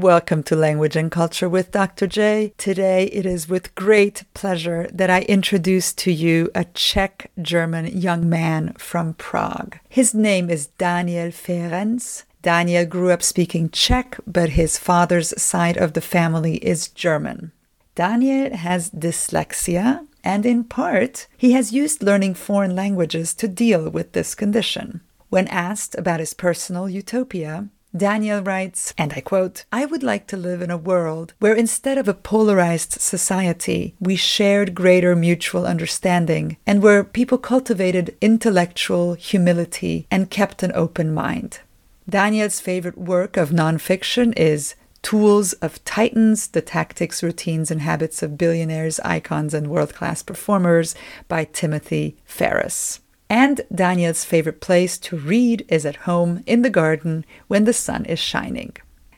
Welcome to Language and Culture with Dr. J. Today it is with great pleasure that I introduce to you a Czech German young man from Prague. His name is Daniel Fehrens. Daniel grew up speaking Czech, but his father's side of the family is German. Daniel has dyslexia, and in part, he has used learning foreign languages to deal with this condition. When asked about his personal utopia, Daniel writes, and I quote, I would like to live in a world where instead of a polarized society, we shared greater mutual understanding and where people cultivated intellectual humility and kept an open mind. Daniel's favorite work of nonfiction is Tools of Titans The Tactics, Routines, and Habits of Billionaires, Icons, and World Class Performers by Timothy Ferriss. And Daniel's favorite place to read is at home in the garden when the sun is shining.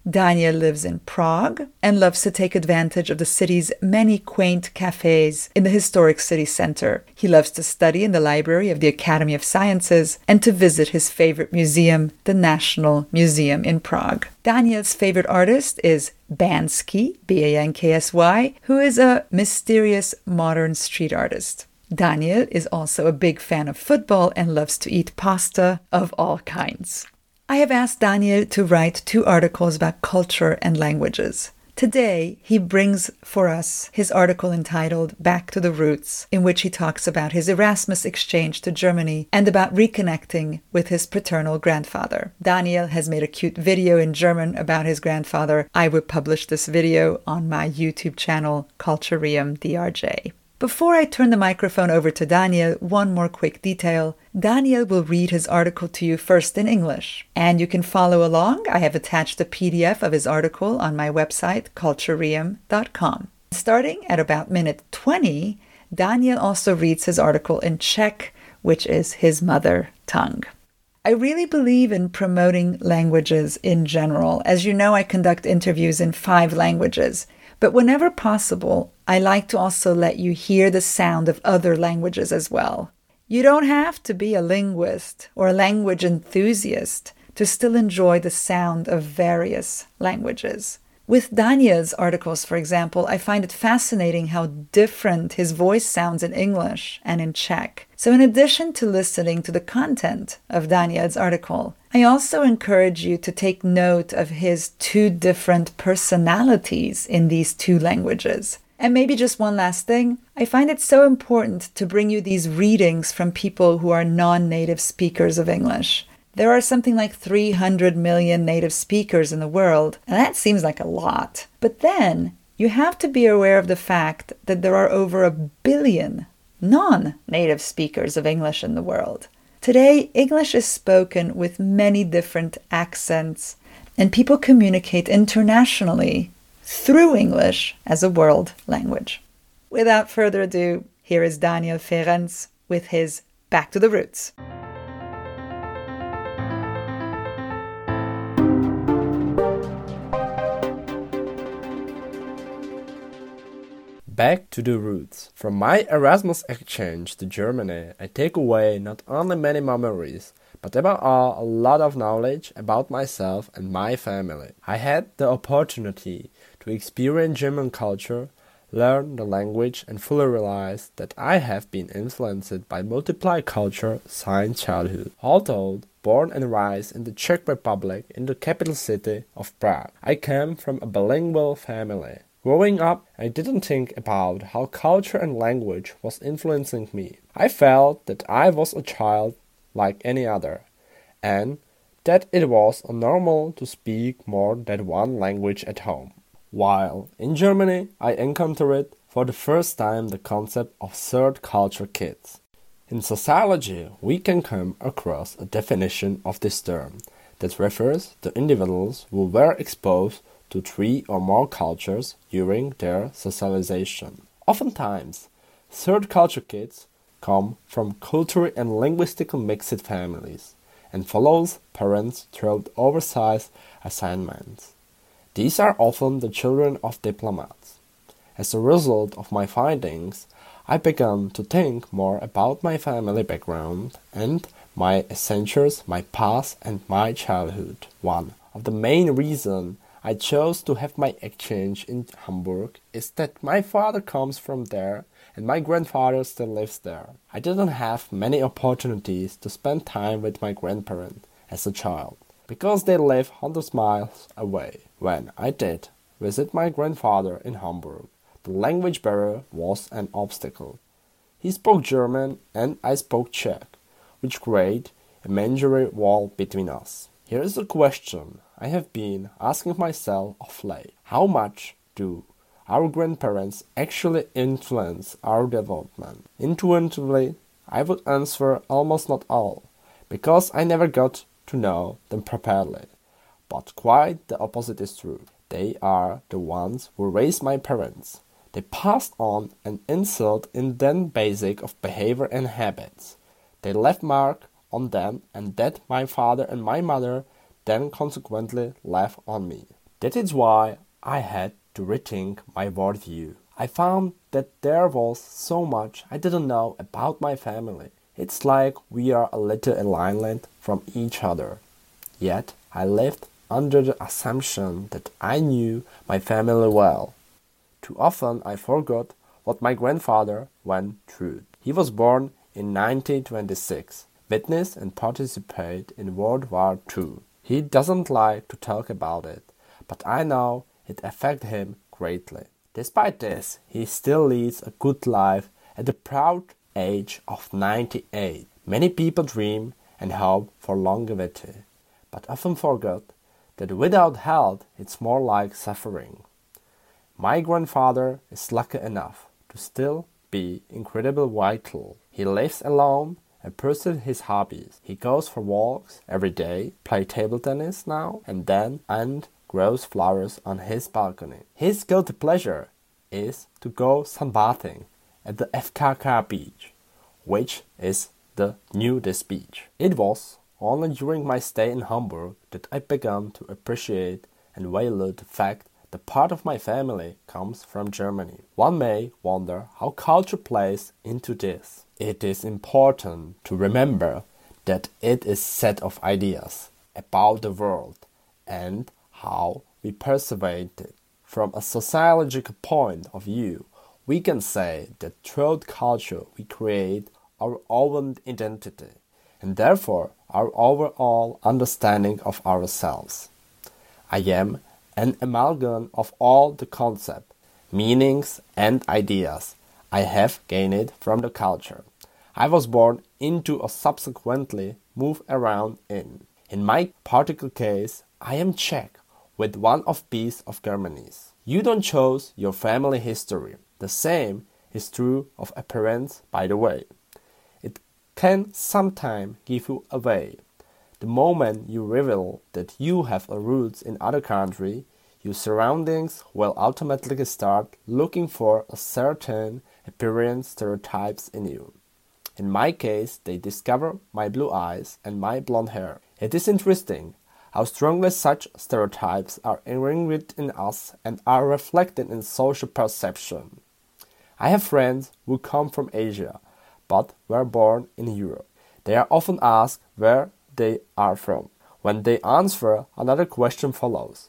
Daniel lives in Prague and loves to take advantage of the city's many quaint cafes in the historic city center. He loves to study in the library of the Academy of Sciences and to visit his favorite museum, the National Museum in Prague. Daniel's favorite artist is Bansky, B A N K S Y, who is a mysterious modern street artist. Daniel is also a big fan of football and loves to eat pasta of all kinds. I have asked Daniel to write two articles about culture and languages. Today, he brings for us his article entitled Back to the Roots, in which he talks about his Erasmus exchange to Germany and about reconnecting with his paternal grandfather. Daniel has made a cute video in German about his grandfather. I will publish this video on my YouTube channel, Cultureum DRJ. Before I turn the microphone over to Daniel, one more quick detail. Daniel will read his article to you first in English, and you can follow along. I have attached a PDF of his article on my website, cultureum.com. Starting at about minute 20, Daniel also reads his article in Czech, which is his mother tongue. I really believe in promoting languages in general. As you know, I conduct interviews in five languages. But whenever possible, I like to also let you hear the sound of other languages as well. You don't have to be a linguist or a language enthusiast to still enjoy the sound of various languages. With Daniel's articles, for example, I find it fascinating how different his voice sounds in English and in Czech. So, in addition to listening to the content of Daniel's article, I also encourage you to take note of his two different personalities in these two languages. And maybe just one last thing I find it so important to bring you these readings from people who are non native speakers of English. There are something like 300 million native speakers in the world, and that seems like a lot. But then you have to be aware of the fact that there are over a billion non native speakers of English in the world. Today, English is spoken with many different accents, and people communicate internationally through English as a world language. Without further ado, here is Daniel Fehrens with his Back to the Roots. Back to the roots. From my Erasmus exchange to Germany, I take away not only many memories, but above all a lot of knowledge about myself and my family. I had the opportunity to experience German culture, learn the language, and fully realize that I have been influenced by multiple culture since childhood. Although born and raised in the Czech Republic in the capital city of Prague, I come from a bilingual family. Growing up, I didn't think about how culture and language was influencing me. I felt that I was a child like any other, and that it was normal to speak more than one language at home. While in Germany, I encountered for the first time the concept of third culture kids. In sociology, we can come across a definition of this term that refers to individuals who were exposed to three or more cultures during their socialization. Oftentimes, third culture kids come from culturally and linguistically mixed families and follows parents through oversized assignments. These are often the children of diplomats. As a result of my findings, I began to think more about my family background and my essentials, my past, and my childhood. One of the main reasons I chose to have my exchange in Hamburg is that my father comes from there and my grandfather still lives there. I didn't have many opportunities to spend time with my grandparents as a child because they live hundreds miles away. When I did visit my grandfather in Hamburg, the language barrier was an obstacle. He spoke German and I spoke Czech, which created a imaginary wall between us. Here is a question I have been asking myself of late. How much do our grandparents actually influence our development? Intuitively, I would answer almost not all, because I never got to know them properly. But quite the opposite is true. They are the ones who raised my parents. They passed on an insult in then basic of behavior and habits. They left mark on them and that my father and my mother then consequently left on me. That is why I had to rethink my worldview. I found that there was so much I didn't know about my family. It's like we are a little island from each other. Yet I lived under the assumption that I knew my family well. Too often I forgot what my grandfather went through. He was born in 1926, witnessed and participated in World War II. He doesn't like to talk about it, but I know it affected him greatly. Despite this, he still leads a good life at the proud age of 98. Many people dream and hope for longevity, but often forget that without health it's more like suffering. My grandfather is lucky enough to still be incredibly vital. He lives alone and pursues his hobbies. He goes for walks every day, play table tennis now and then, and grows flowers on his balcony. His guilty pleasure is to go sunbathing at the FKK beach, which is the nudist beach. It was only during my stay in Hamburg that I began to appreciate and value the fact that part of my family comes from Germany. One may wonder how culture plays into this. It is important to remember that it is set of ideas about the world and how we perceive it. From a sociological point of view, we can say that through culture we create our own identity and therefore our overall understanding of ourselves. I am an amalgam of all the concepts, meanings, and ideas I have gained it from the culture I was born into or subsequently moved around in. In my particular case, I am Czech with one of these of Germany's. You don't choose your family history. The same is true of appearance, by the way. It can sometimes give you away. The moment you reveal that you have a roots in other country, your surroundings will automatically start looking for a certain appearance stereotypes in you. In my case, they discover my blue eyes and my blonde hair. It is interesting how strongly such stereotypes are ingrained in us and are reflected in social perception. I have friends who come from Asia but were born in Europe. They are often asked where they are from. When they answer, another question follows.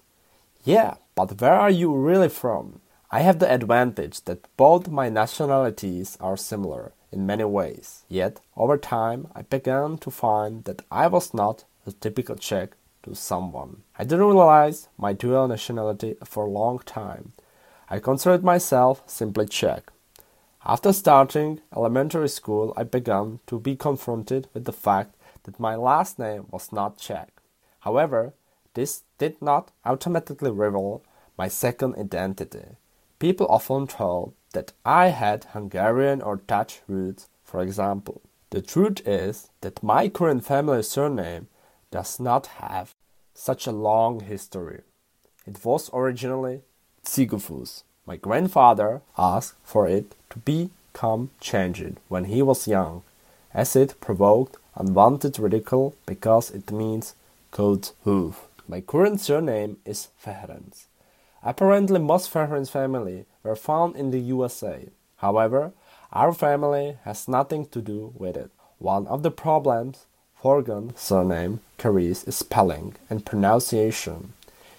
Yeah, but where are you really from? I have the advantage that both my nationalities are similar in many ways. Yet, over time, I began to find that I was not a typical Czech to someone. I didn't realize my dual nationality for a long time. I considered myself simply Czech. After starting elementary school, I began to be confronted with the fact that my last name was not Czech. However, this did not automatically reveal my second identity. People often told that I had Hungarian or Dutch roots, for example. The truth is that my current family surname does not have such a long history. It was originally Ziegenfuss. My grandfather asked for it to become changed when he was young, as it provoked unwanted ridicule because it means goat hoof. My current surname is Fehrens. Apparently, most Fehrens family were found in the USA. However, our family has nothing to do with it. One of the problems Forgan surname carries is spelling and pronunciation.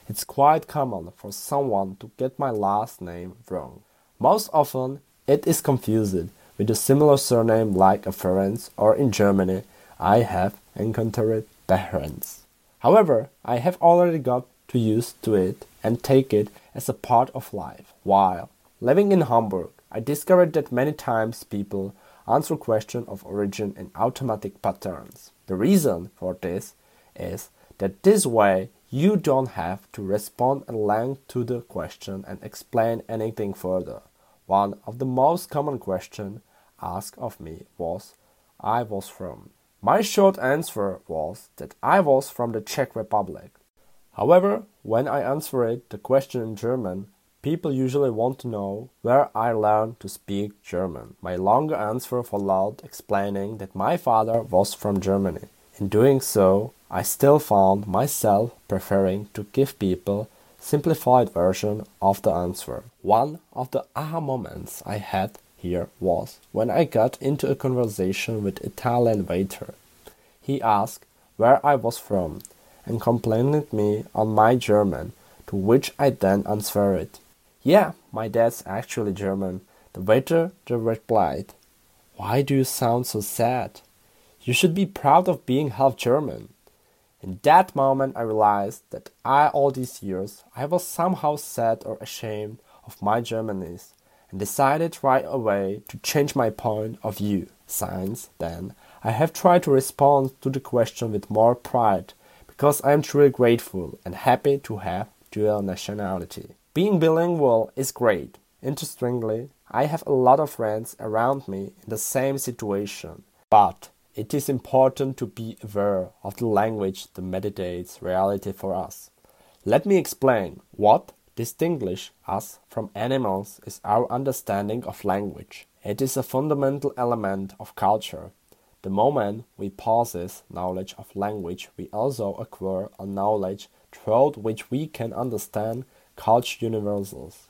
It's quite common for someone to get my last name wrong. Most often, it is confused with a similar surname like a Ferenc or in Germany, I have encountered Behrens. However, I have already got to used to it and take it as a part of life. While living in Hamburg, I discovered that many times people answer questions of origin in automatic patterns. The reason for this is that this way you don't have to respond at length to the question and explain anything further. One of the most common questions asked of me was I was from. My short answer was that I was from the Czech Republic. However, when I answered the question in German, people usually want to know where I learned to speak German. My longer answer followed explaining that my father was from Germany. In doing so, I still found myself preferring to give people simplified version of the answer. One of the aha moments I had here was when I got into a conversation with Italian waiter. He asked where I was from and complimented me on my German, to which I then answered, Yeah, my dad's actually German. The waiter replied, Why do you sound so sad? You should be proud of being half German. In that moment, I realized that I, all these years, I was somehow sad or ashamed of my Germanness and decided right away to change my point of view. Since then, I have tried to respond to the question with more pride because I am truly grateful and happy to have dual nationality. Being bilingual is great. Interestingly, I have a lot of friends around me in the same situation, but it is important to be aware of the language that mediates reality for us. Let me explain what distinguishes us from animals is our understanding of language. It is a fundamental element of culture. The moment we possess knowledge of language, we also acquire a knowledge through which we can understand culture universals.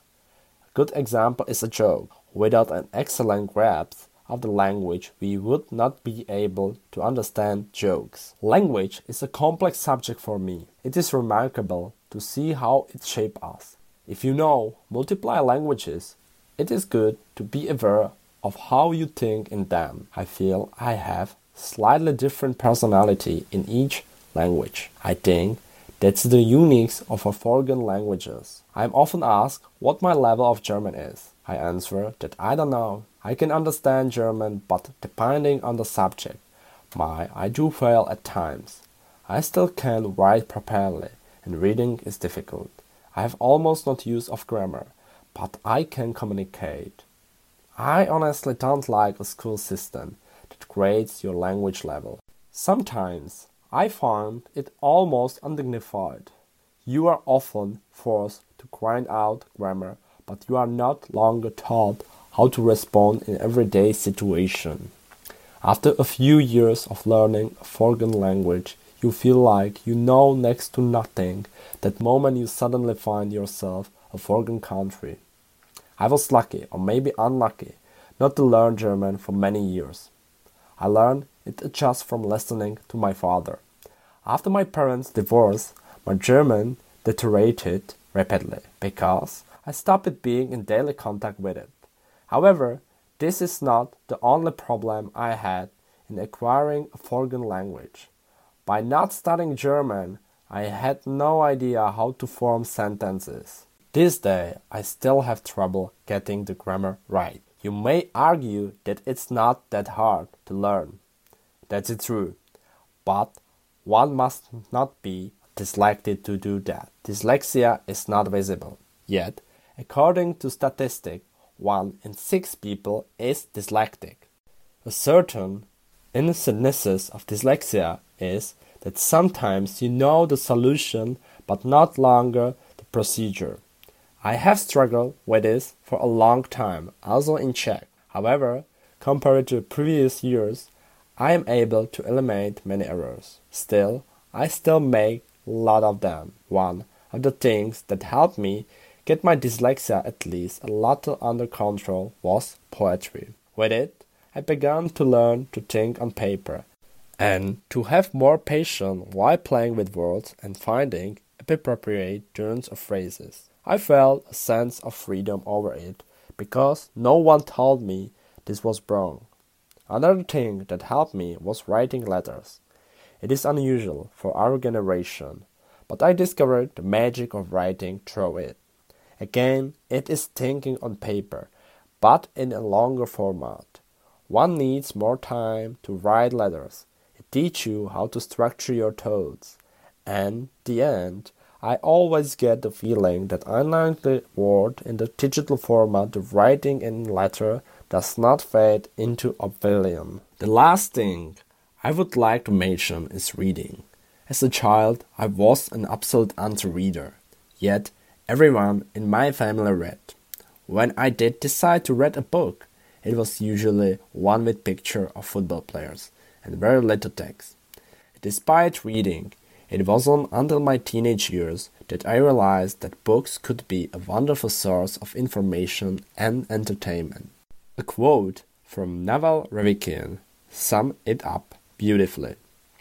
A good example is a joke. Without an excellent grasp of the language, we would not be able to understand jokes. Language is a complex subject for me. It is remarkable to see how it shapes us. If you know multiple languages, it is good to be aware of how you think in them. I feel I have slightly different personality in each language. I think that's the uniqueness of our foreign languages. I am often asked what my level of German is. I answer that I don't know. I can understand German, but depending on the subject, my I do fail at times. I still can't write properly, and reading is difficult. I have almost no use of grammar, but I can communicate. I honestly don't like a school system that grades your language level. Sometimes I find it almost undignified. You are often forced to grind out grammar, but you are not longer taught how to respond in everyday situation. After a few years of learning a foreign language, you feel like you know next to nothing that moment you suddenly find yourself a foreign country. I was lucky, or maybe unlucky, not to learn German for many years. I learned it just from listening to my father. After my parents' divorce, my German deteriorated rapidly because I stopped being in daily contact with it. However, this is not the only problem I had in acquiring a foreign language. By not studying German, I had no idea how to form sentences. This day, I still have trouble getting the grammar right. You may argue that it's not that hard to learn. That's true. But one must not be dyslexic to do that. Dyslexia is not visible. Yet, according to statistics, one in six people is dyslexic. A certain incidence of dyslexia is that sometimes you know the solution but not longer the procedure. I have struggled with this for a long time, also in Czech. However, compared to previous years, I am able to eliminate many errors. Still, I still make a lot of them. One of the things that helped me get my dyslexia at least a little under control was poetry. With it, I began to learn to think on paper and to have more patience while playing with words and finding appropriate turns of phrases. I felt a sense of freedom over it because no one told me this was wrong. Another thing that helped me was writing letters. It is unusual for our generation, but I discovered the magic of writing through it. Again, it is thinking on paper, but in a longer format. One needs more time to write letters. It teaches you how to structure your thoughts. And the end, I always get the feeling that unlike the word in the digital format, the writing in letter does not fade into oblivion. The last thing I would like to mention is reading. As a child, I was an absolute anti-reader. Yet, everyone in my family read. When I did decide to read a book, it was usually one with picture of football players and very little text. Despite reading, it wasn't until my teenage years that I realized that books could be a wonderful source of information and entertainment. A quote from Naval Ravikant sums it up beautifully.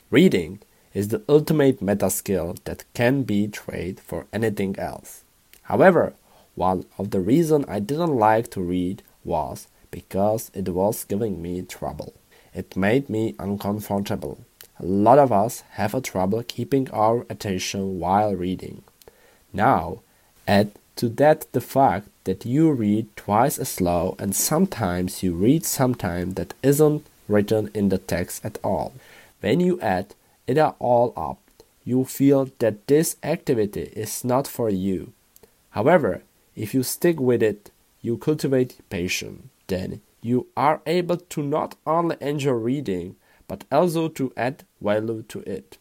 Reading is the ultimate meta skill that can be traded for anything else. However, one of the reasons I didn't like to read was because it was giving me trouble. It made me uncomfortable. A lot of us have a trouble keeping our attention while reading. Now, add to that the fact that you read twice as slow and sometimes you read something that isn't written in the text at all. When you add it all up, you feel that this activity is not for you. However, if you stick with it, you cultivate patience then you are able to not only enjoy reading, but also to add value to it.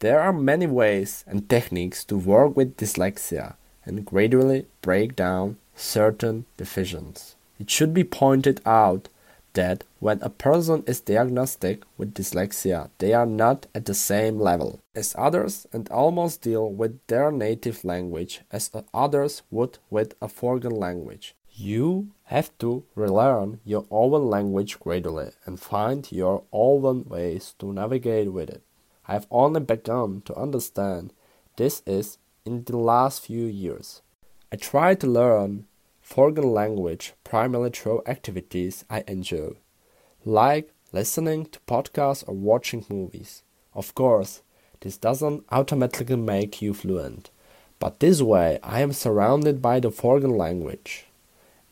There are many ways and techniques to work with dyslexia and gradually break down certain divisions. It should be pointed out that when a person is diagnosed with dyslexia, they are not at the same level as others and almost deal with their native language as others would with a foreign language. You have to relearn your own language gradually and find your own ways to navigate with it. I have only begun to understand this is in the last few years. I try to learn foreign language primarily through activities I enjoy, like listening to podcasts or watching movies. Of course, this doesn't automatically make you fluent, but this way I am surrounded by the foreign language.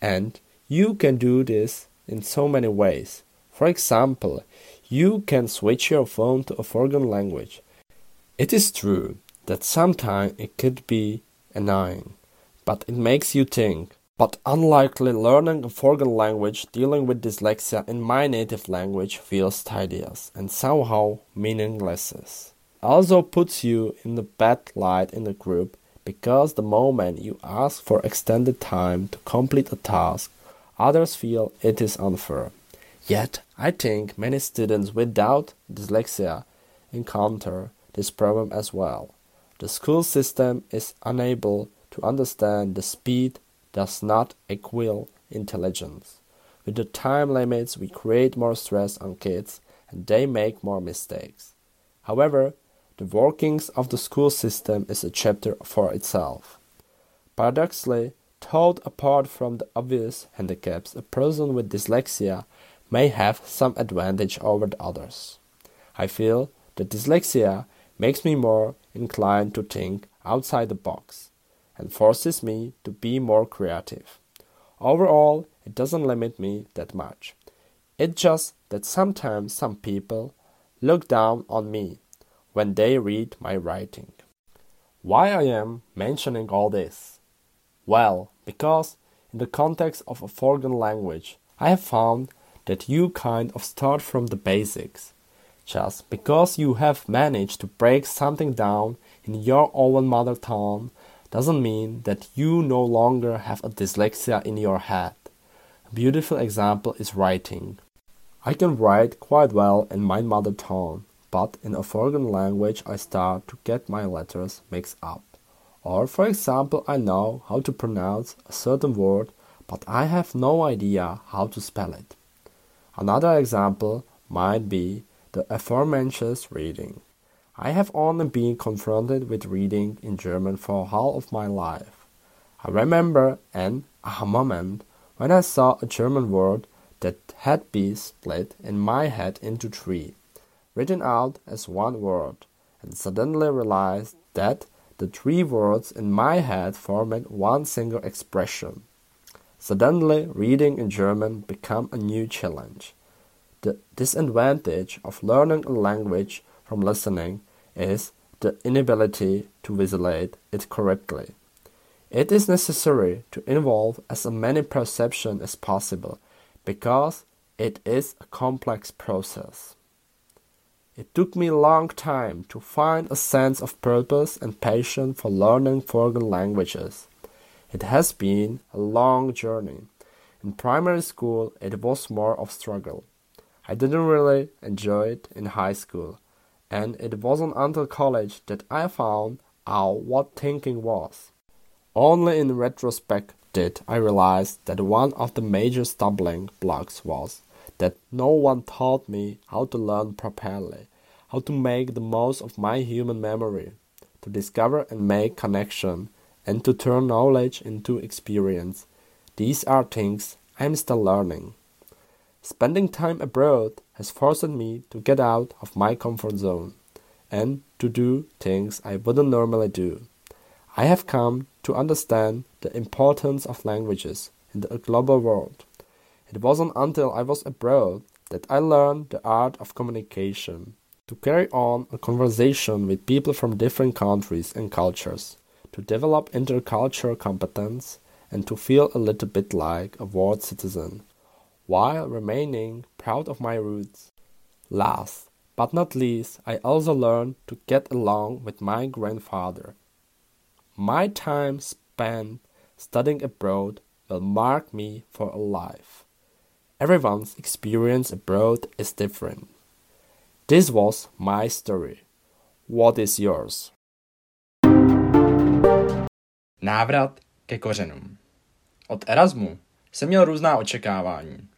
And you can do this in so many ways. For example, you can switch your phone to a foreign language. It is true that sometimes it could be annoying, but it makes you think. But unlikely learning a foreign language dealing with dyslexia in my native language feels tedious and somehow meaningless. Also puts you in the bad light in the group because the moment you ask for extended time to complete a task, others feel it is unfair. Yet, I think many students without dyslexia encounter this problem as well. The school system is unable to understand the speed does not equal intelligence. With the time limits, we create more stress on kids and they make more mistakes. However, the workings of the school system is a chapter for itself. Paradoxically, told apart from the obvious handicaps, a person with dyslexia may have some advantage over the others. I feel that dyslexia makes me more inclined to think outside the box and forces me to be more creative. Overall, it doesn't limit me that much. It's just that sometimes some people look down on me when they read my writing. Why I am mentioning all this? Well, because in the context of a foreign language, I have found that you kind of start from the basics. Just because you have managed to break something down in your own mother tongue doesn't mean that you no longer have a dyslexia in your head. A beautiful example is writing. I can write quite well in my mother tongue, but in a foreign language I start to get my letters mixed up. Or, for example, I know how to pronounce a certain word, but I have no idea how to spell it. Another example might be the aforementioned reading. I have only been confronted with reading in German for half of my life. I remember an aha moment when I saw a German word that had been split in my head into three, written out as one word, and suddenly realized that the three words in my head formed one single expression. Suddenly, reading in German became a new challenge. The disadvantage of learning a language from listening is the inability to visualize it correctly. It is necessary to involve as many perceptions as possible because it is a complex process. It took me a long time to find a sense of purpose and passion for learning foreign languages. It has been a long journey. In primary school, it was more of struggle. I didn't really enjoy it in high school, and it wasn't until college that I found out what thinking was. Only in retrospect did I realize that one of the major stumbling blocks was that no one taught me how to learn properly, how to make the most of my human memory, to discover and make connection, and to turn knowledge into experience. These are things I am still learning. Spending time abroad has forced me to get out of my comfort zone and to do things I wouldn't normally do. I have come to understand the importance of languages in the global world. It wasn't until I was abroad that I learned the art of communication, to carry on a conversation with people from different countries and cultures, to develop intercultural competence, and to feel a little bit like a world citizen, while remaining proud of my roots. Last but not least, I also learned to get along with my grandfather my time spent studying abroad will mark me for a life. Everyone's experience abroad is different. This was my story. What is yours? Návrat ke kořenům. Od Erasmu jsem měl různá očekávání.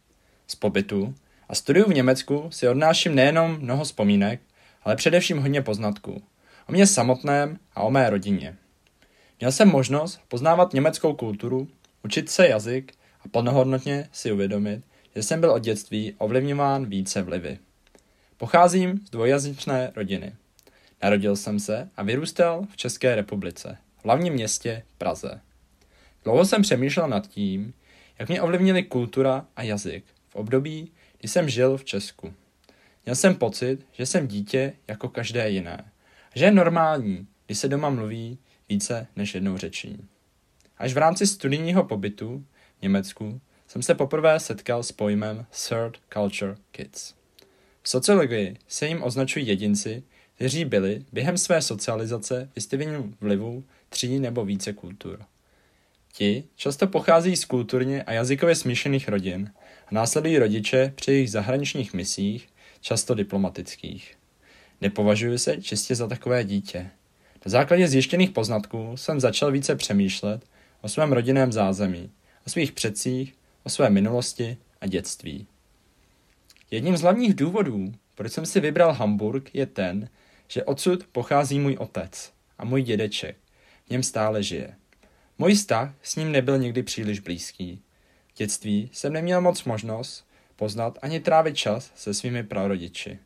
Z pobytu a studiu v Německu si odnáším nejenom mnoho vzpomínek, ale především hodně poznatků. O mě samotném a o mé rodině. Měl jsem možnost poznávat německou kulturu, učit se jazyk a plnohodnotně si uvědomit, že jsem byl od dětství ovlivňován více vlivy. Pocházím z dvojjazyčné rodiny. Narodil jsem se a vyrůstal v České republice, v hlavním městě Praze. Dlouho jsem přemýšlel nad tím, jak mě ovlivnili kultura a jazyk v období, kdy jsem žil v Česku. Měl jsem pocit, že jsem dítě jako každé jiné. Že je normální, když se doma mluví více než jednou řečí. Až v rámci studijního pobytu v Německu jsem se poprvé setkal s pojmem Third Culture Kids. V sociologii se jim označují jedinci, kteří byli během své socializace vystaveni vlivu tří nebo více kultur. Ti často pochází z kulturně a jazykově smíšených rodin a následují rodiče při jejich zahraničních misích, často diplomatických. Nepovažuji se čistě za takové dítě. Na základě zjištěných poznatků jsem začal více přemýšlet o svém rodinném zázemí, o svých předcích, o své minulosti a dětství. Jedním z hlavních důvodů, proč jsem si vybral Hamburg, je ten, že odsud pochází můj otec a můj dědeček. V něm stále žije. Můj vztah s ním nebyl nikdy příliš blízký. V dětství jsem neměl moc možnost poznat ani trávit čas se svými prarodiči.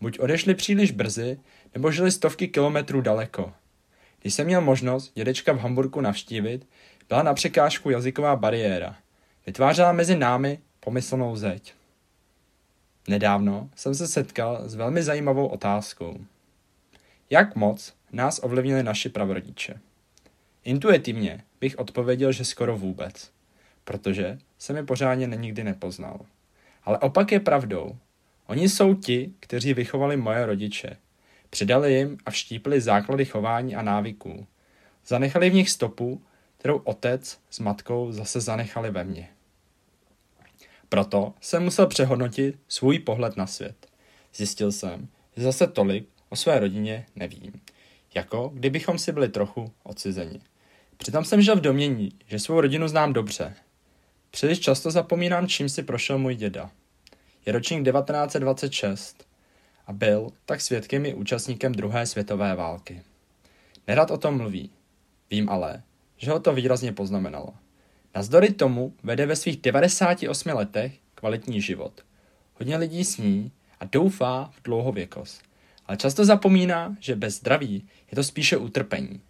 Buď odešli příliš brzy, nebo žili stovky kilometrů daleko. Když jsem měl možnost dědečka v Hamburgu navštívit, byla na překážku jazyková bariéra. Vytvářela mezi námi pomyslnou zeď. Nedávno jsem se setkal s velmi zajímavou otázkou. Jak moc nás ovlivnili naši pravrodiče? Intuitivně bych odpověděl, že skoro vůbec, protože jsem je pořádně nikdy nepoznal. Ale opak je pravdou. Oni jsou ti, kteří vychovali moje rodiče, Přidali jim a vštípili základy chování a návyků. Zanechali v nich stopu, kterou otec s matkou zase zanechali ve mně. Proto jsem musel přehodnotit svůj pohled na svět. Zjistil jsem, že zase tolik o své rodině nevím. Jako kdybychom si byli trochu odcizeni. Přitom jsem žil v domění, že svou rodinu znám dobře. Příliš často zapomínám, čím si prošel můj děda. Je ročník 1926 a byl tak svědkem i účastníkem druhé světové války. Nerad o tom mluví. Vím ale, že ho to výrazně poznamenalo. Nazdory tomu vede ve svých 98 letech kvalitní život. Hodně lidí sní a doufá v dlouhověkost. Ale často zapomíná, že bez zdraví je to spíše utrpení.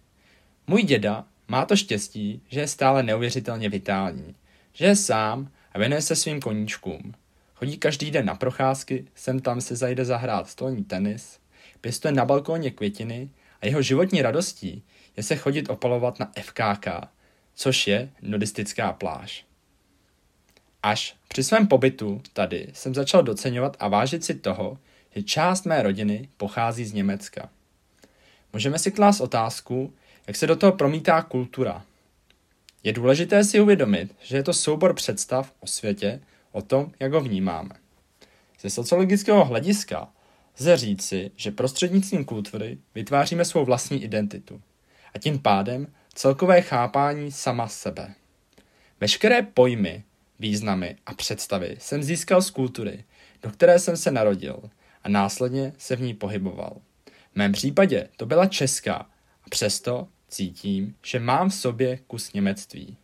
Můj děda má to štěstí, že je stále neuvěřitelně vitální. Že je sám a věnuje se svým koníčkům. Chodí každý den na procházky, sem tam se zajde zahrát stolní tenis, pěstuje na balkóně květiny a jeho životní radostí je se chodit opalovat na FKK, což je nudistická pláž. Až při svém pobytu tady jsem začal docenovat a vážit si toho, že část mé rodiny pochází z Německa. Můžeme si klást otázku, jak se do toho promítá kultura. Je důležité si uvědomit, že je to soubor představ o světě, o tom, jak ho vnímáme. Ze sociologického hlediska lze říci, že prostřednictvím kultury vytváříme svou vlastní identitu a tím pádem celkové chápání sama sebe. Veškeré pojmy, významy a představy jsem získal z kultury, do které jsem se narodil a následně se v ní pohyboval. V mém případě to byla česká a přesto cítím, že mám v sobě kus němectví.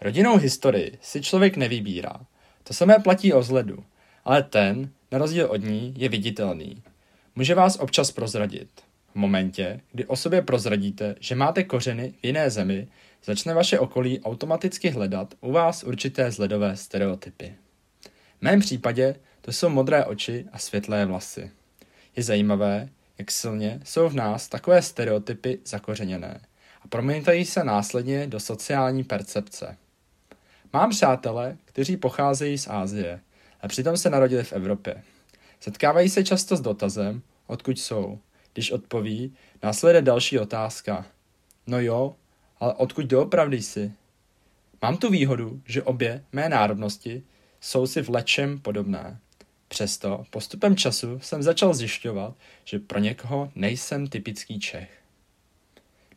Rodinou historii si člověk nevybírá. To samé platí o zledu, ale ten, na rozdíl od ní, je viditelný. Může vás občas prozradit. Momentě, kdy o sobě prozradíte, že máte kořeny v jiné zemi, začne vaše okolí automaticky hledat u vás určité zledové stereotypy. V mém případě to jsou modré oči a světlé vlasy. Je zajímavé, jak silně jsou v nás takové stereotypy zakořeněné a promítají se následně do sociální percepce. Mám přátele, kteří pocházejí z Ázie a přitom se narodili v Evropě. Setkávají se často s dotazem, odkud jsou. Když odpoví, následuje další otázka. No jo, ale odkud doopravdy jsi? Mám tu výhodu, že obě mé národnosti jsou si v lečem podobné. Přesto postupem času jsem začal zjišťovat, že pro někoho nejsem typický Čech.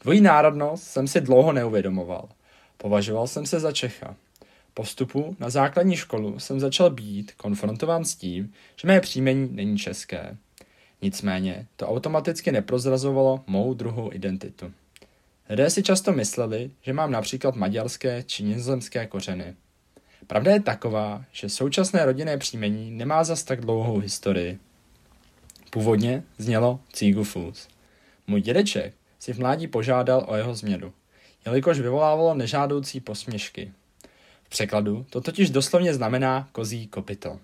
Dvojí národnost jsem si dlouho neuvědomoval. Považoval jsem se za Čecha. Po vstupu na základní školu jsem začal být konfrontován s tím, že mé příjmení není české. Nicméně to automaticky neprozrazovalo mou druhou identitu. Lidé si často mysleli, že mám například maďarské či nizozemské kořeny. Pravda je taková, že současné rodinné příjmení nemá zas tak dlouhou historii. Původně znělo Cígufus. Můj dědeček si v mládí požádal o jeho změnu, jelikož vyvolávalo nežádoucí posměšky. V překladu to totiž doslovně znamená kozí kopito.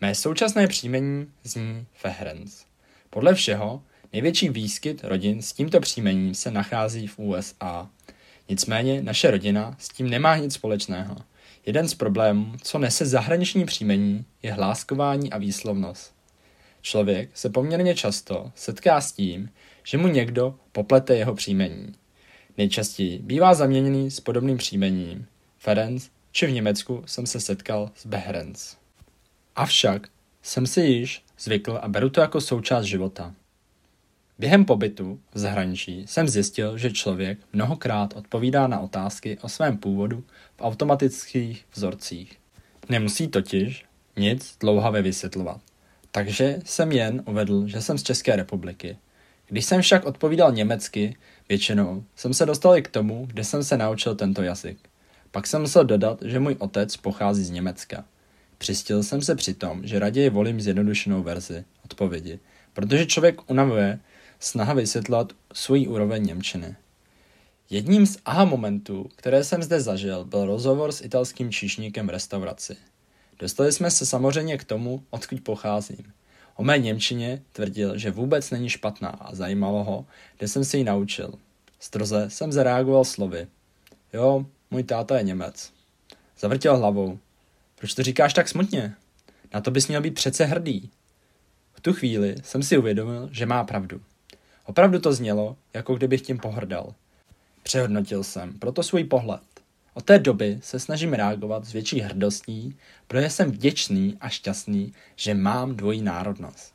Mé současné příjmení zní Fehrens. Podle všeho největší výskyt rodin s tímto příjmením se nachází v USA. Nicméně naše rodina s tím nemá nic společného. Jeden z problémů, co nese zahraniční příjmení, je hláskování a výslovnost. Člověk se poměrně často setká s tím, že mu někdo poplete jeho příjmení. Nejčastěji bývá zaměněný s podobným příjmením. Ferenc, či v Německu jsem se setkal s Behrens. Avšak jsem si již zvykl a beru to jako součást života. Během pobytu v zahraničí jsem zjistil, že člověk mnohokrát odpovídá na otázky o svém původu v automatických vzorcích. Nemusí totiž nic dlouhavě vysvětlovat. Takže jsem jen uvedl, že jsem z České republiky. Když jsem však odpovídal německy, většinou jsem se dostal i k tomu, kde jsem se naučil tento jazyk. Pak jsem musel dodat, že můj otec pochází z Německa. Přistil jsem se přitom, že raději volím zjednodušenou verzi odpovědi, protože člověk unavuje snaha vysvětlat svůj úroveň Němčiny. Jedním z aha momentů, které jsem zde zažil, byl rozhovor s italským číšníkem v restauraci. Dostali jsme se samozřejmě k tomu, odkud pocházím. O mé Němčině tvrdil, že vůbec není špatná a zajímalo ho, kde jsem se ji naučil. Stroze jsem zareagoval slovy. Jo, můj táta je Němec. Zavrtěl hlavou. Proč to říkáš tak smutně? Na to bys měl být přece hrdý. V tu chvíli jsem si uvědomil, že má pravdu. Opravdu to znělo, jako kdybych tím pohrdal. Přehodnotil jsem proto svůj pohled. Od té doby se snažím reagovat s větší hrdostí, protože jsem vděčný a šťastný, že mám dvojí národnost.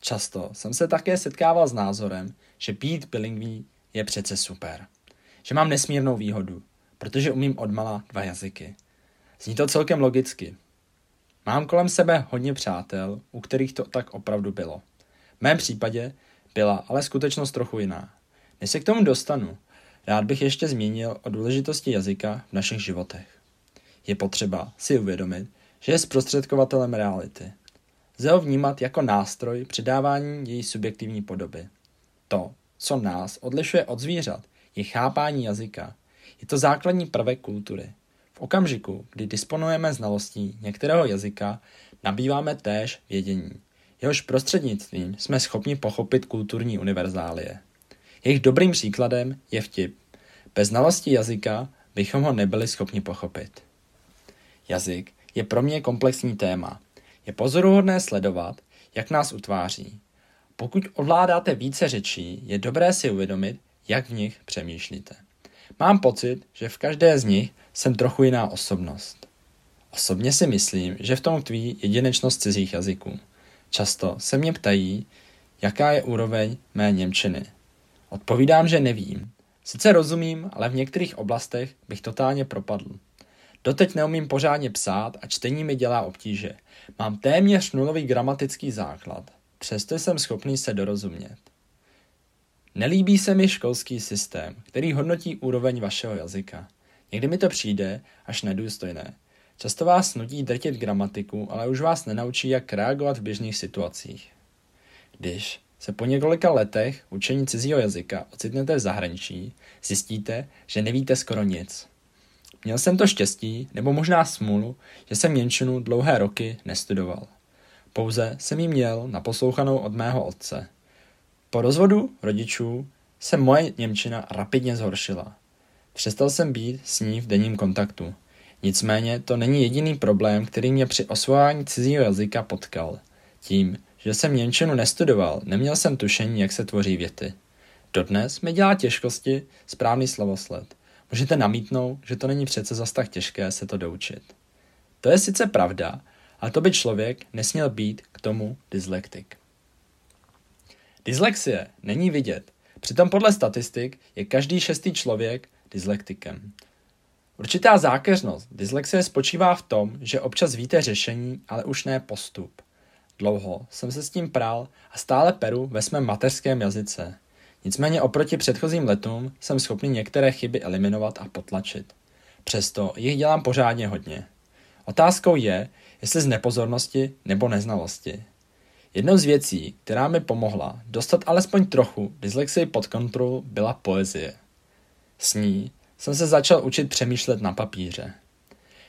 Často jsem se také setkával s názorem, že být bilingví je přece super. Že mám nesmírnou výhodu, protože umím odmala dva jazyky. Zní to celkem logicky. Mám kolem sebe hodně přátel, u kterých to tak opravdu bylo. V mém případě byla ale skutečnost trochu jiná. Než se k tomu dostanu, rád bych ještě zmínil o důležitosti jazyka v našich životech. Je potřeba si uvědomit, že je zprostředkovatelem reality. Lze ho vnímat jako nástroj předávání její subjektivní podoby. To, co nás odlišuje od zvířat, je chápání jazyka. Je to základní prvek kultury. V okamžiku, kdy disponujeme znalostí některého jazyka, nabýváme též vědění. Jehož prostřednictvím jsme schopni pochopit kulturní univerzálie. Jejich dobrým příkladem je vtip. Bez znalosti jazyka bychom ho nebyli schopni pochopit. Jazyk je pro mě komplexní téma. Je pozoruhodné sledovat, jak nás utváří. Pokud ovládáte více řečí, je dobré si uvědomit, jak v nich přemýšlíte. Mám pocit, že v každé z nich jsem trochu jiná osobnost. Osobně si myslím, že v tom tví jedinečnost cizích jazyků. Často se mě ptají, jaká je úroveň mé Němčiny. Odpovídám, že nevím. Sice rozumím, ale v některých oblastech bych totálně propadl. Doteď neumím pořádně psát a čtení mi dělá obtíže. Mám téměř nulový gramatický základ. Přesto jsem schopný se dorozumět. Nelíbí se mi školský systém, který hodnotí úroveň vašeho jazyka. Někdy mi to přijde až nedůstojné. Často vás nutí drtit gramatiku, ale už vás nenaučí, jak reagovat v běžných situacích. Když se po několika letech učení cizího jazyka ocitnete v zahraničí, zjistíte, že nevíte skoro nic. Měl jsem to štěstí, nebo možná smůlu, že jsem Němčinu dlouhé roky nestudoval. Pouze jsem ji měl naposlouchanou od mého otce. Po rozvodu rodičů se moje Němčina rapidně zhoršila. Přestal jsem být s ní v denním kontaktu. Nicméně to není jediný problém, který mě při osvojení cizího jazyka potkal. Tím, že jsem Němčinu nestudoval, neměl jsem tušení, jak se tvoří věty. Dodnes mi dělá těžkosti správný slovosled. Můžete namítnout, že to není přece zas tak těžké se to doučit. To je sice pravda, ale to by člověk nesměl být k tomu dyslektik. Dyslexie není vidět, přitom podle statistik je každý šestý člověk dyslektikem. Určitá zákeřnost dyslexie spočívá v tom, že občas víte řešení, ale už ne postup. Dlouho jsem se s tím prál a stále peru ve svém mateřském jazyce. Nicméně oproti předchozím letům jsem schopný některé chyby eliminovat a potlačit. Přesto jich dělám pořádně hodně. Otázkou je, jestli z nepozornosti nebo neznalosti. Jednou z věcí, která mi pomohla dostat alespoň trochu dyslexii pod kontrolu, byla poezie. S ní jsem se začal učit přemýšlet na papíře.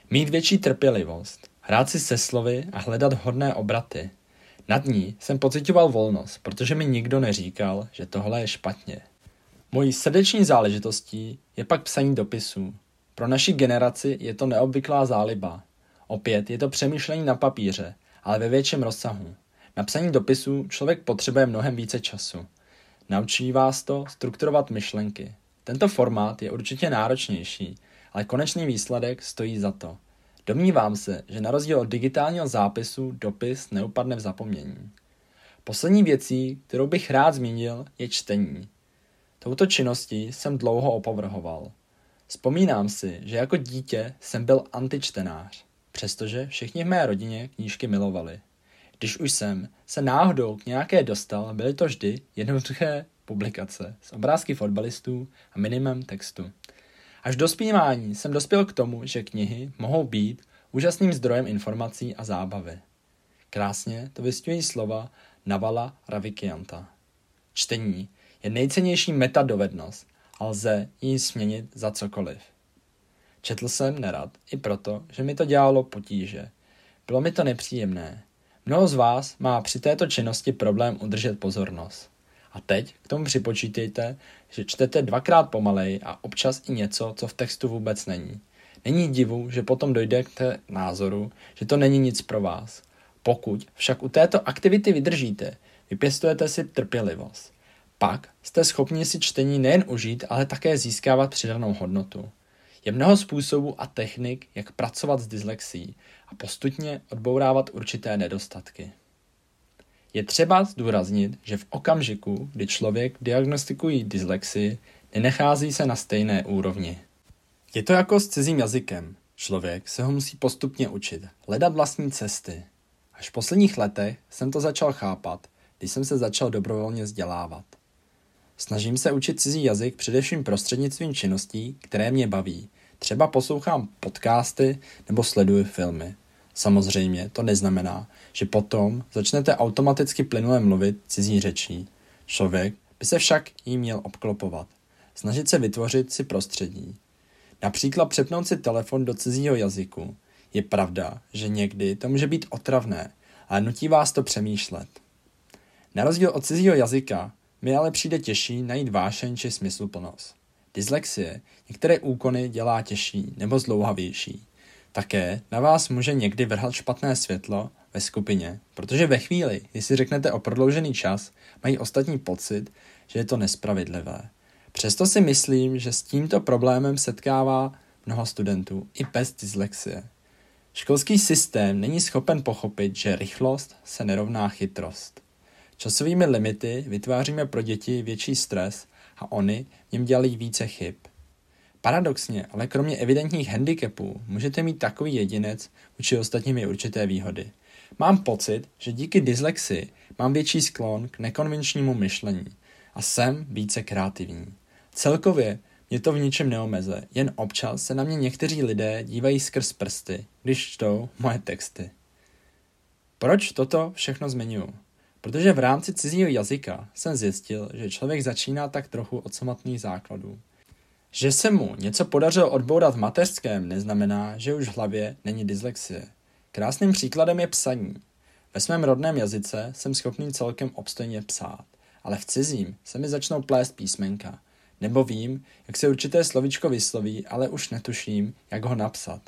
Mít větší trpělivost, hrát si se slovy a hledat hodné obraty. Nad ní jsem pocitoval volnost, protože mi nikdo neříkal, že tohle je špatně. Mojí srdeční záležitostí je pak psaní dopisů. Pro naši generaci je to neobvyklá záliba. Opět je to přemýšlení na papíře, ale ve větším rozsahu. Na psaní dopisů člověk potřebuje mnohem více času. Naučí vás to strukturovat myšlenky. Tento formát je určitě náročnější, ale konečný výsledek stojí za to. Domnívám se, že na rozdíl od digitálního zápisu dopis neupadne v zapomnění. Poslední věcí, kterou bych rád zmínil, je čtení. Touto činností jsem dlouho opovrhoval. Vzpomínám si, že jako dítě jsem byl antičtenář, přestože všichni v mé rodině knížky milovali. Když už jsem se náhodou k nějaké dostal, byly to vždy jednoduché publikace s obrázky fotbalistů a minimem textu. Až do zpívání jsem dospěl k tomu, že knihy mohou být úžasným zdrojem informací a zábavy. Krásně to vystují slova Navala Ravikianta. Čtení je nejcennější metadovednost a lze ji směnit za cokoliv. Četl jsem nerad i proto, že mi to dělalo potíže. Bylo mi to nepříjemné. Mnoho z vás má při této činnosti problém udržet pozornost. A teď k tomu připočítejte, že čtete dvakrát pomalej a občas i něco, co v textu vůbec není. Není divu, že potom dojde k názoru, že to není nic pro vás. Pokud však u této aktivity vydržíte, vypěstujete si trpělivost. Pak jste schopni si čtení nejen užít, ale také získávat přidanou hodnotu. Je mnoho způsobů a technik, jak pracovat s dyslexí a postupně odbourávat určité nedostatky. Je třeba zdůraznit, že v okamžiku, kdy člověk diagnostikují dyslexii, nenechází se na stejné úrovni. Je to jako s cizím jazykem. Člověk se ho musí postupně učit, hledat vlastní cesty. Až v posledních letech jsem to začal chápat, když jsem se začal dobrovolně vzdělávat. Snažím se učit cizí jazyk především prostřednictvím činností, které mě baví. Třeba poslouchám podcasty nebo sleduji filmy. Samozřejmě to neznamená, že potom začnete automaticky plynule mluvit cizí řečí. Člověk by se však jí měl obklopovat. Snažit se vytvořit si prostředí. Například přepnout si telefon do cizího jazyku. Je pravda, že někdy to může být otravné, ale nutí vás to přemýšlet. Na rozdíl od cizího jazyka mi ale přijde těžší najít vášeň či smysluplnost. Dyslexie některé úkony dělá těžší nebo zlouhavější. Také na vás může někdy vrhat špatné světlo ve skupině, protože ve chvíli, kdy si řeknete o prodloužený čas, mají ostatní pocit, že je to nespravedlivé. Přesto si myslím, že s tímto problémem setkává mnoho studentů i bez dyslexie. Školský systém není schopen pochopit, že rychlost se nerovná chytrost. Časovými limity vytváříme pro děti větší stres a oni v něm dělají více chyb. Paradoxně, ale kromě evidentních handicapů můžete mít takový jedinec vůči ostatním i určité výhody. Mám pocit, že díky dyslexii mám větší sklon k nekonvenčnímu myšlení a jsem více kreativní. Celkově mě to v ničem neomeze, jen občas se na mě někteří lidé dívají skrz prsty, když čtou moje texty. Proč toto všechno zmiňuji? Protože v rámci cizího jazyka jsem zjistil, že člověk začíná tak trochu od samotných základů. Že se mu něco podařilo odbourat v mateřském, neznamená, že už v hlavě není dyslexie. Krásným příkladem je psaní. Ve svém rodném jazyce jsem schopný celkem obstojně psát, ale v cizím se mi začnou plést písmenka. Nebo vím, jak se určité slovíčko vysloví, ale už netuším, jak ho napsat.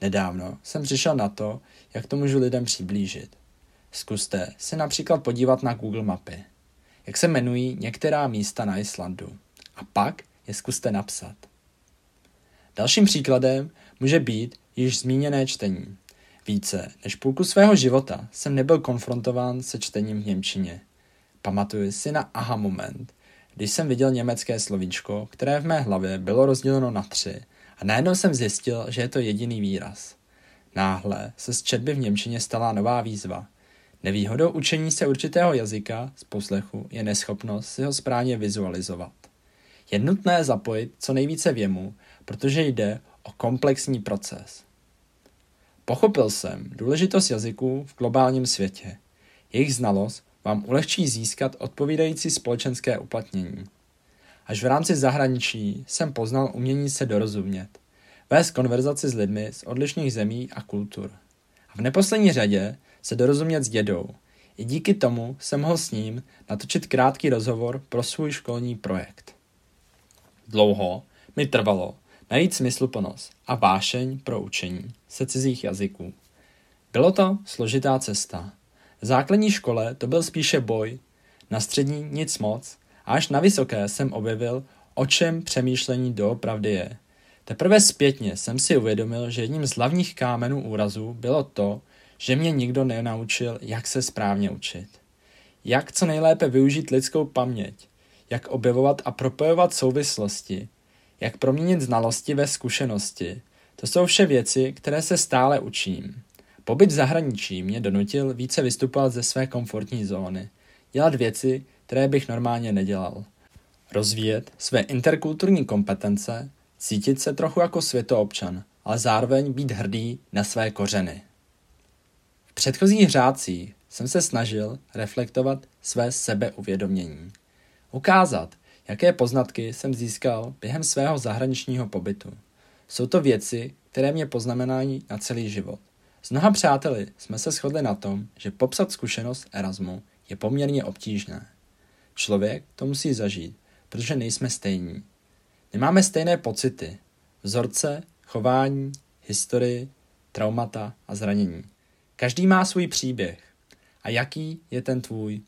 Nedávno jsem přišel na to, jak to můžu lidem přiblížit. Zkuste se například podívat na Google mapy. Jak se jmenují některá místa na Islandu. A pak je zkuste napsat. Dalším příkladem může být již zmíněné čtení. Více než půlku svého života jsem nebyl konfrontován se čtením v Němčině. Pamatuji si na aha moment, když jsem viděl německé slovíčko, které v mé hlavě bylo rozděleno na tři a najednou jsem zjistil, že je to jediný výraz. Náhle se z četby v Němčině stala nová výzva. Nevýhodou učení se určitého jazyka z poslechu je neschopnost si ho správně vizualizovat. Je nutné zapojit co nejvíce věmu, protože jde o komplexní proces. Pochopil jsem důležitost jazyků v globálním světě. Jejich znalost vám ulehčí získat odpovídající společenské uplatnění. Až v rámci zahraničí jsem poznal umění se dorozumět, vést konverzaci s lidmi z odlišných zemí a kultur. A v neposlední řadě se dorozumět s dědou. I díky tomu jsem mohl s ním natočit krátký rozhovor pro svůj školní projekt. Dlouho mi trvalo najít smysluplnost a vášeň pro učení se cizích jazyků. Bylo to složitá cesta. V základní škole to byl spíše boj, na střední nic moc a až na vysoké jsem objevil, o čem přemýšlení doopravdy je. Teprve zpětně jsem si uvědomil, že jedním z hlavních kámenů úrazu bylo to, že mě nikdo nenaučil, jak se správně učit. Jak co nejlépe využít lidskou paměť, jak objevovat a propojovat souvislosti, jak proměnit znalosti ve zkušenosti. To jsou vše věci, které se stále učím. Pobyt v zahraničí mě donutil více vystupovat ze své komfortní zóny, dělat věci, které bych normálně nedělal. Rozvíjet své interkulturní kompetence, cítit se trochu jako světoobčan, ale zároveň být hrdý na své kořeny. V předchozích řádcích jsem se snažil reflektovat své sebeuvědomění. Ukázat, jaké poznatky jsem získal během svého zahraničního pobytu. Jsou to věci, které mě poznamenají na celý život. S mnoha přáteli jsme se shodli na tom, že popsat zkušenost Erasmu je poměrně obtížné. Člověk to musí zažít, protože nejsme stejní. Nemáme stejné pocity, vzorce, chování, historii, traumata a zranění. Každý má svůj příběh. A jaký je ten tvůj?